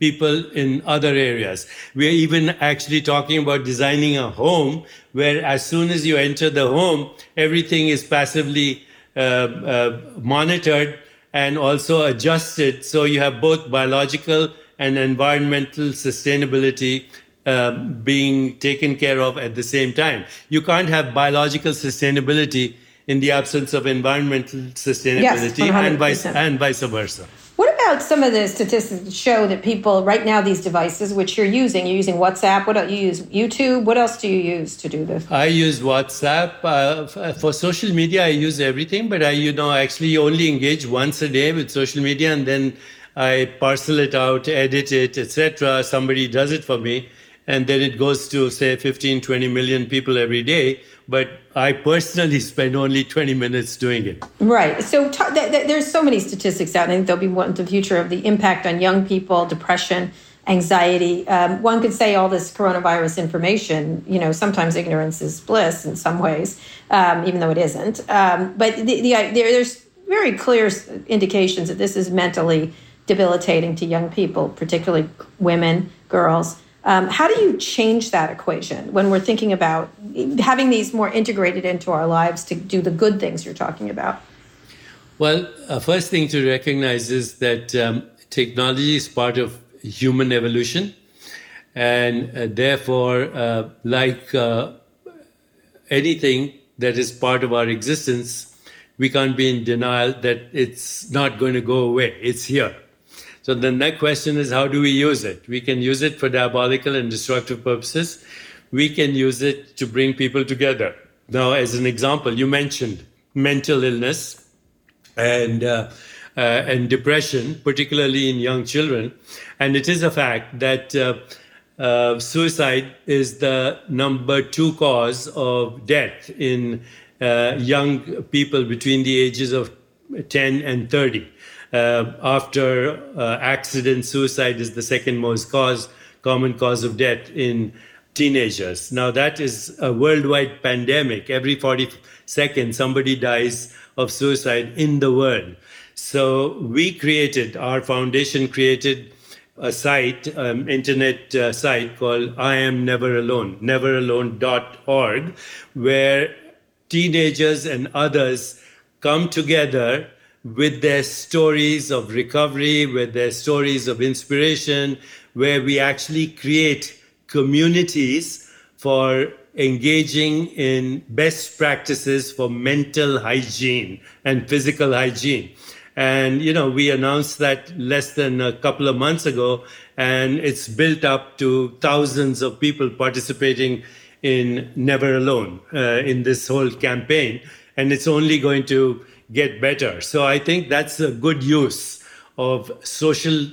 people in other areas. We're even actually talking about designing a home where as soon as you enter the home, everything is passively uh, uh, monitored and also adjusted. So you have both biological and environmental sustainability uh, being taken care of at the same time. You can't have biological sustainability in the absence of environmental sustainability yes, and, vice, and vice versa about some of the statistics that show that people right now these devices which you're using you're using whatsapp what else you use youtube what else do you use to do this? I use whatsapp uh, for social media i use everything but i you know actually only engage once a day with social media and then i parcel it out edit it etc somebody does it for me and then it goes to say 15 20 million people every day but I personally spend only 20 minutes doing it. Right. So t- th- th- there's so many statistics out, and I think there'll be one in the future of the impact on young people, depression, anxiety. Um, one could say all this coronavirus information, you know, sometimes ignorance is bliss in some ways, um, even though it isn't. Um, but the, the, there, there's very clear indications that this is mentally debilitating to young people, particularly women, girls. Um, how do you change that equation when we're thinking about having these more integrated into our lives to do the good things you're talking about? Well, uh, first thing to recognize is that um, technology is part of human evolution. And uh, therefore, uh, like uh, anything, that is part of our existence, we can't be in denial that it's not going to go away. It's here. So the next question is how do we use it? We can use it for diabolical and destructive purposes. We can use it to bring people together. Now, as an example, you mentioned mental illness and uh, uh, and depression, particularly in young children, and it is a fact that. Uh, uh, suicide is the number two cause of death in uh, young people between the ages of 10 and 30. Uh, after uh, accident, suicide is the second most cause, common cause of death in teenagers. Now, that is a worldwide pandemic. Every 40 seconds, somebody dies of suicide in the world. So, we created, our foundation created a site, um, internet uh, site called I Am Never Alone, neveralone.org, where teenagers and others come together with their stories of recovery, with their stories of inspiration, where we actually create communities for engaging in best practices for mental hygiene and physical hygiene. And, you know, we announced that less than a couple of months ago, and it's built up to thousands of people participating in Never Alone uh, in this whole campaign. And it's only going to get better. So I think that's a good use of social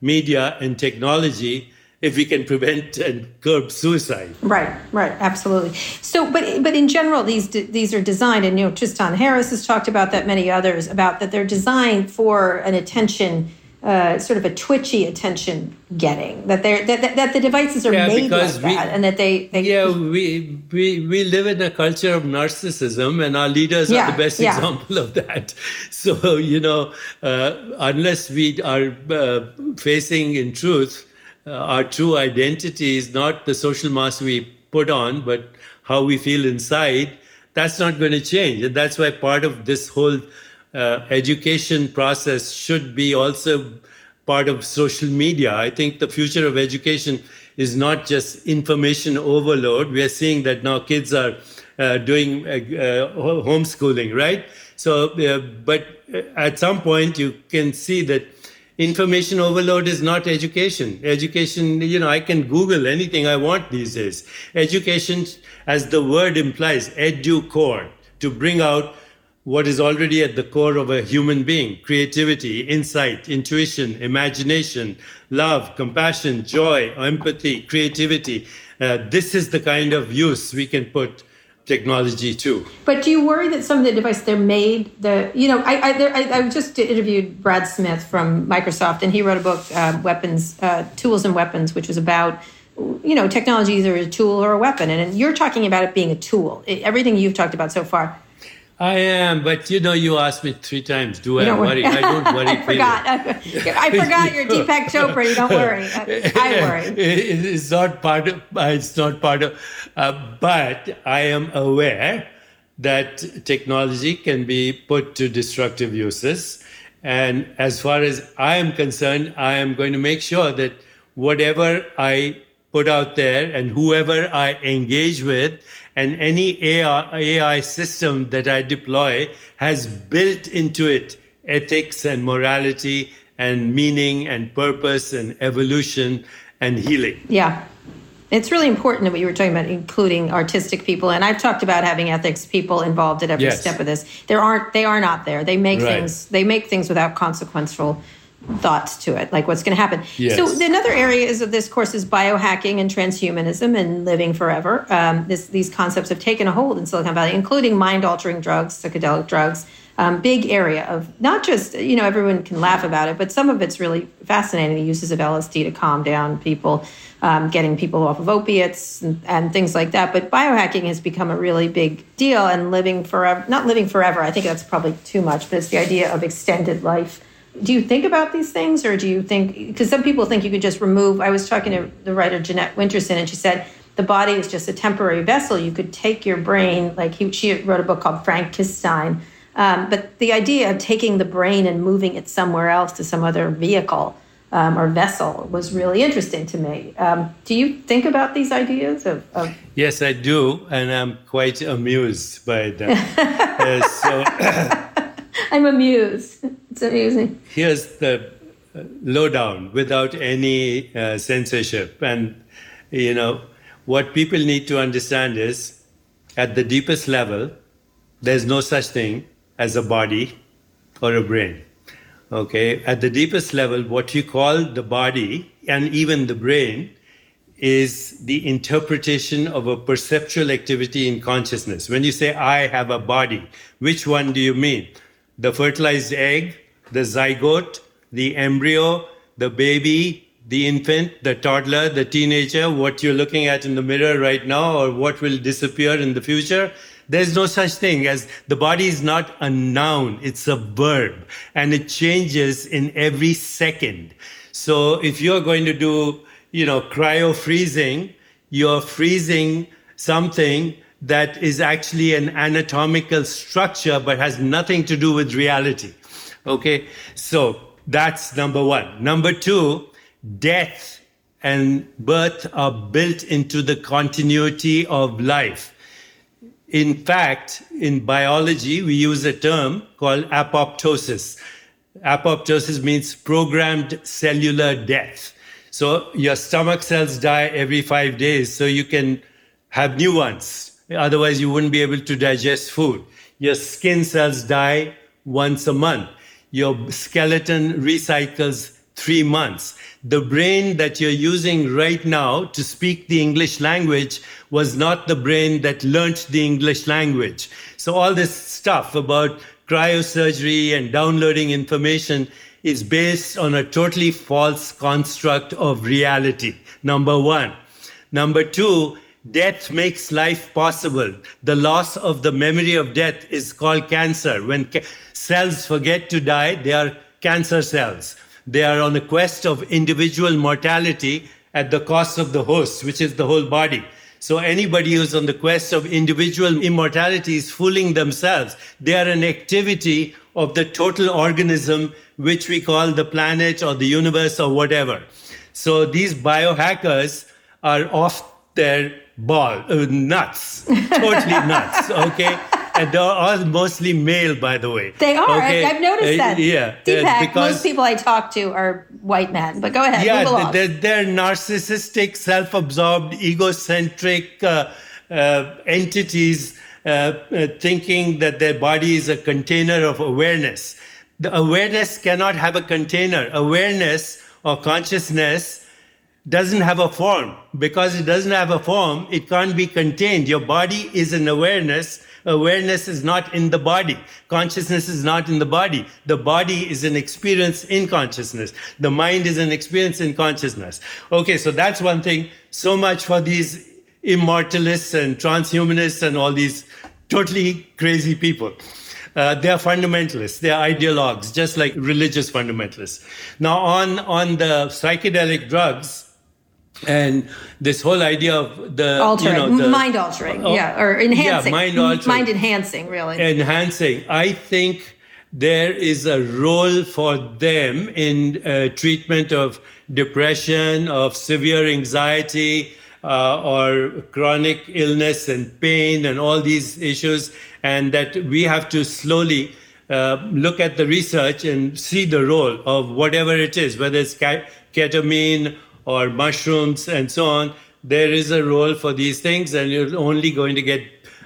media and technology if we can prevent and curb suicide. Right, right, absolutely. So, but but in general, these these are designed, and you know, Tristan Harris has talked about that. Many others about that they're designed for an attention. Uh, sort of a twitchy attention getting that they're that, that, the devices are yeah, made like we, that and that they, they, yeah we, we we live in a culture of narcissism and our leaders yeah, are the best yeah. example of that so you know uh, unless we are uh, facing in truth uh, our true identity is not the social mask we put on, but how we feel inside, that's not going to change. And that's why part of this whole uh, education process should be also part of social media. I think the future of education is not just information overload. We are seeing that now kids are uh, doing uh, uh homeschooling, right? So, uh, but at some point you can see that information overload is not education. Education, you know, I can Google anything I want these days. Education, as the word implies, edu core, to bring out what is already at the core of a human being creativity, insight, intuition, imagination, love, compassion, joy, empathy, creativity. Uh, this is the kind of use we can put technology too. But do you worry that some of the devices they're made the you know I I, there, I, I just interviewed Brad Smith from Microsoft and he wrote a book uh, weapons uh, tools and weapons which was about you know technology either a tool or a weapon and, and you're talking about it being a tool it, everything you've talked about so far I am, but you know, you asked me three times. Do I worry? I don't worry. I forgot. I forgot you're Deepak Chopra. You don't worry. I, worry. It's not part of. It's not part of. Uh, but I am aware that technology can be put to destructive uses, and as far as I am concerned, I am going to make sure that whatever I put out there and whoever I engage with and any AI, AI system that I deploy has built into it ethics and morality and meaning and purpose and evolution and healing. Yeah. It's really important what you were talking about, including artistic people. And I've talked about having ethics people involved at every yes. step of this. There aren't they are not there. They make right. things they make things without consequential thoughts to it, like what's going to happen. Yes. So another area is of this course is biohacking and transhumanism and living forever. Um, this, these concepts have taken a hold in Silicon Valley, including mind-altering drugs, psychedelic drugs. Um, big area of not just you know everyone can laugh about it, but some of it's really fascinating. The uses of LSD to calm down people, um, getting people off of opiates and, and things like that. But biohacking has become a really big deal, and living forever. Not living forever. I think that's probably too much, but it's the idea of extended life do you think about these things or do you think because some people think you could just remove i was talking to the writer jeanette winterson and she said the body is just a temporary vessel you could take your brain like he, she wrote a book called frankenstein um, but the idea of taking the brain and moving it somewhere else to some other vehicle um, or vessel was really interesting to me. Um, do you think about these ideas of, of, Yes, I do, and I'm quite amused by them. uh, so I'm amused. It's amusing. Here's the uh, lowdown without any uh, censorship, and you know what people need to understand is, at the deepest level, there's no such thing as a body or a brain Okay, at the deepest level, what you call the body and even the brain is the interpretation of a perceptual activity in consciousness. When you say, I have a body, which one do you mean? The fertilized egg, the zygote, the embryo, the baby, the infant, the toddler, the teenager, what you're looking at in the mirror right now, or what will disappear in the future? There's no such thing as the body is not a noun, it's a verb, and it changes in every second. So if you're going to do, you know, cryo freezing, you're freezing something that is actually an anatomical structure but has nothing to do with reality. Okay, so that's number one. Number two, death and birth are built into the continuity of life. In fact, in biology, we use a term called apoptosis. Apoptosis means programmed cellular death. So your stomach cells die every five days, so you can have new ones. Otherwise, you wouldn't be able to digest food. Your skin cells die once a month. Your skeleton recycles three months. The brain that you're using right now to speak the English language was not the brain that learnt the English language. So all this stuff about cryosurgery and downloading information is based on a totally false construct of reality. Number one. Number two, death makes life possible. The loss of the memory of death is called cancer. When ca- cells forget to die, they are cancer cells. They are on a quest of individual mortality at the cost of the host, which is the whole body. So anybody who's on the quest of individual immortality is fooling themselves. They are an activity of the total organism, which we call the planet or the universe or whatever. So these biohackers are off their ball, uh, nuts, totally nuts. Okay and they're all mostly male, by the way. They are. Okay? I've noticed uh, that. Uh, yeah, Deepak, because most people I talk to are white men. But go ahead. Yeah, they're, they're, narcissistic, self-absorbed, egocentric uh, uh entities, uh, uh, thinking that their body is a container of awareness. The awareness cannot have a container. Awareness or consciousness doesn't have a form. Because it doesn't have a form, it can't be contained. Your body is an awareness Awareness is not in the body. Consciousness is not in the body. The body is an experience in consciousness. The mind is an experience in consciousness. Okay, so that's one thing. So much for these immortalists and transhumanists and all these totally crazy people. Uh, they are fundamentalists. They are ideologues, just like religious fundamentalists. Now, on, on the psychedelic drugs, and this whole idea of the altering, you know, the, mind altering, uh, yeah, or enhancing, yeah, mind altering, mind enhancing, really enhancing. I think there is a role for them in uh, treatment of depression, of severe anxiety, uh, or chronic illness and pain, and all these issues, and that we have to slowly. Uh, look at the research and see the role of whatever it is, whether it's ketamine or mushrooms and so on, there is a role for these things, and you're only going to get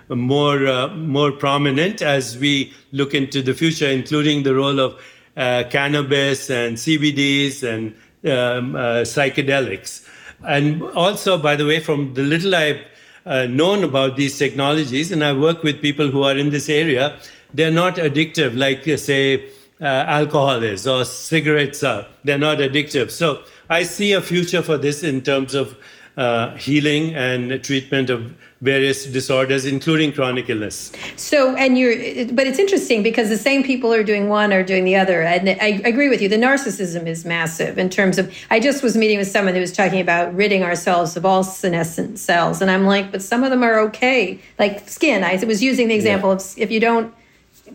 more uh, more prominent as we look into the future, including the role of uh, cannabis and CBDs and um, uh, psychedelics. And also, by the way, from the little I've uh, known about these technologies, and I work with people who are in this area, they're not addictive like, uh, say, uh, alcohol is or cigarettes are. They're not addictive. So I see a future for this in terms of uh, healing and treatment of various disorders, including chronic illness. So, and you're, but it's interesting because the same people are doing one or doing the other. And I agree with you. The narcissism is massive in terms of, I just was meeting with someone who was talking about ridding ourselves of all senescent cells. And I'm like, but some of them are okay. Like skin. I was using the example yeah. of if you don't,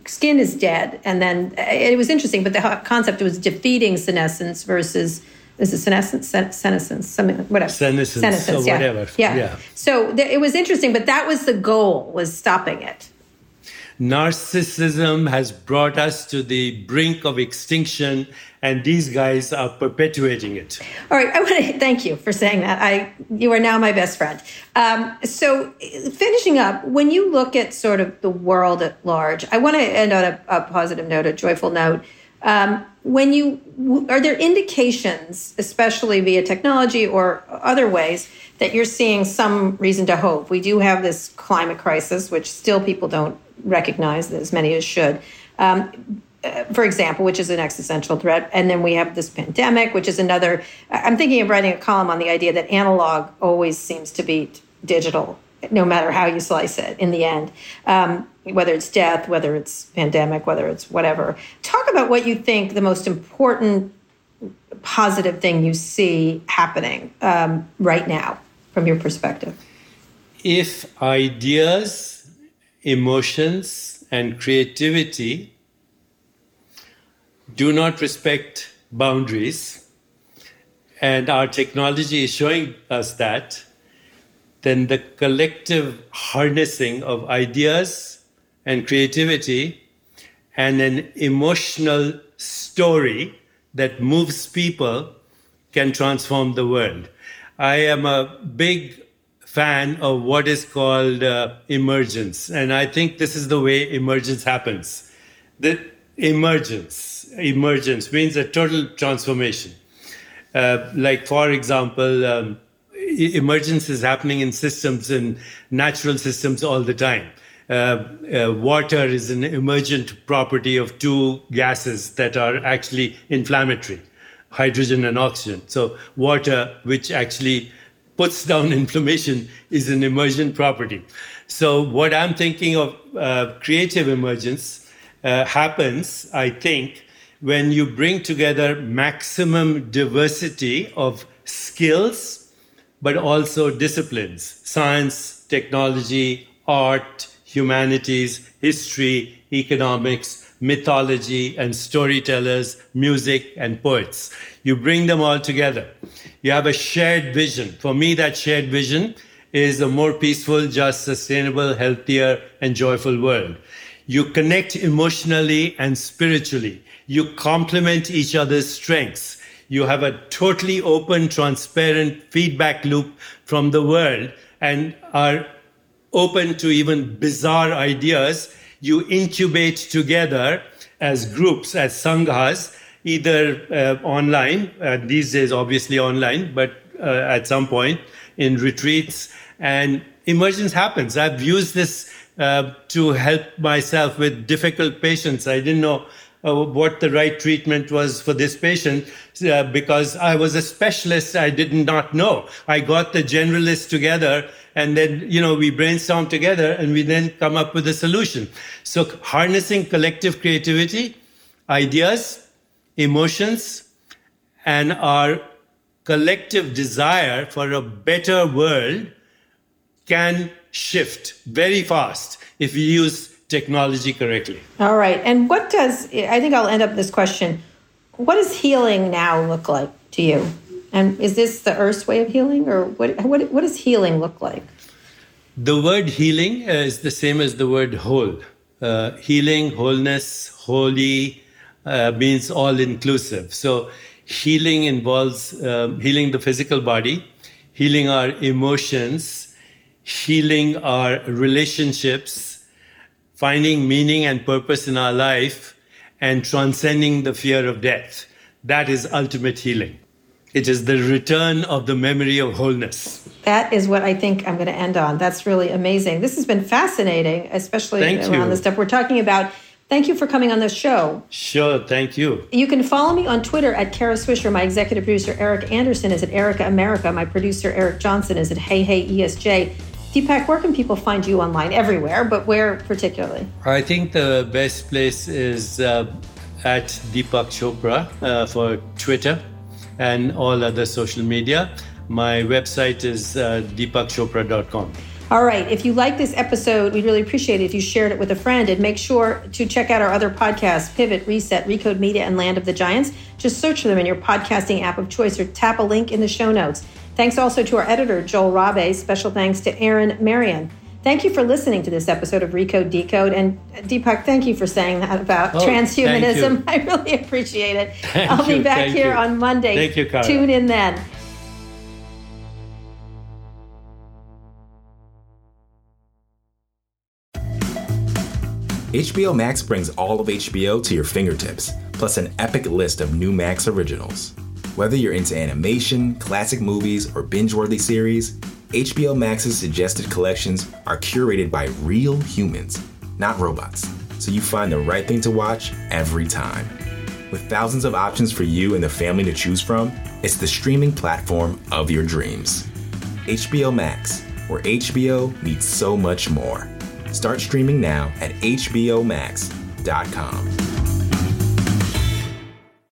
skin is dead. And then it was interesting, but the concept was defeating senescence versus is it senescence, Sen- senescence, something, whatever. Senescence, senescence or yeah. whatever. Yeah. yeah. So th- it was interesting, but that was the goal, was stopping it. Narcissism has brought us to the brink of extinction, and these guys are perpetuating it. All right, I want to thank you for saying that. I you are now my best friend. Um, so, finishing up, when you look at sort of the world at large, I want to end on a, a positive note, a joyful note. Um, when you are there indications, especially via technology or other ways, that you're seeing some reason to hope? We do have this climate crisis, which still people don't recognize as many as should. Um, uh, for example, which is an existential threat. And then we have this pandemic, which is another. I'm thinking of writing a column on the idea that analog always seems to beat digital, no matter how you slice it in the end. Um, whether it's death, whether it's pandemic, whether it's whatever. Talk about what you think the most important positive thing you see happening um, right now from your perspective. If ideas, emotions, and creativity do not respect boundaries, and our technology is showing us that, then the collective harnessing of ideas, and creativity and an emotional story that moves people can transform the world. I am a big fan of what is called uh, emergence, and I think this is the way emergence happens. The emergence, emergence means a total transformation. Uh, like, for example, um, emergence is happening in systems and natural systems all the time. Uh, uh, water is an emergent property of two gases that are actually inflammatory hydrogen and oxygen. So, water, which actually puts down inflammation, is an emergent property. So, what I'm thinking of uh, creative emergence uh, happens, I think, when you bring together maximum diversity of skills, but also disciplines science, technology, art, humanities, history, economics, mythology, and storytellers, music, and poets. You bring them all together. You have a shared vision. For me, that shared vision is a more peaceful, just, sustainable, healthier, and joyful world. You connect emotionally and spiritually. You complement each other's strengths. You have a totally open, transparent feedback loop from the world and are open to even bizarre ideas, you incubate together as groups, as sanghas, either uh, online, uh, these days obviously online, but uh, at some point in retreats, and emergence happens. I've used this uh, to help myself with difficult patients. I didn't know uh, what the right treatment was for this patient uh, because I was a specialist. I did not know. I got the generalists together and then, you know, we brainstorm together and we then come up with a solution. So harnessing collective creativity, ideas, emotions, and our collective desire for a better world can shift very fast if we use technology correctly. All right. And what does, I think I'll end up this question. What does healing now look like to you? And is this the Earth's way of healing, or what, what, what does healing look like? The word healing is the same as the word whole. Uh, healing, wholeness, holy uh, means all inclusive. So, healing involves um, healing the physical body, healing our emotions, healing our relationships, finding meaning and purpose in our life, and transcending the fear of death. That is ultimate healing. It is the return of the memory of wholeness. That is what I think I'm going to end on. That's really amazing. This has been fascinating, especially thank around you. the stuff we're talking about. Thank you for coming on the show. Sure, thank you. You can follow me on Twitter at Kara Swisher. My executive producer, Erica Anderson, is at Erica America. My producer, Eric Johnson, is at Hey Hey ESJ. Deepak, where can people find you online? Everywhere, but where particularly? I think the best place is uh, at Deepak Chopra uh, for Twitter and all other social media. My website is uh, deepakchopra.com. All right. If you like this episode, we'd really appreciate it if you shared it with a friend and make sure to check out our other podcasts Pivot, Reset, Recode Media, and Land of the Giants. Just search for them in your podcasting app of choice or tap a link in the show notes. Thanks also to our editor, Joel Rabe. Special thanks to Aaron Marion. Thank you for listening to this episode of Recode Decode. And uh, Deepak, thank you for saying that about Oh, transhumanism. I really appreciate it. Thank I'll be back here you. on Monday. Thank you, Kara. Tune in then. HBO Max brings all of HBO to your fingertips, plus an epic list of new Max originals. Whether you're into animation, classic movies, or binge worthy series, HBO Max's suggested collections are curated by real humans, not robots, so you find the right thing to watch every time. With thousands of options for you and the family to choose from, it's the streaming platform of your dreams. HBO Max, where HBO meets so much more. Start streaming now at HBO HBOMax.com.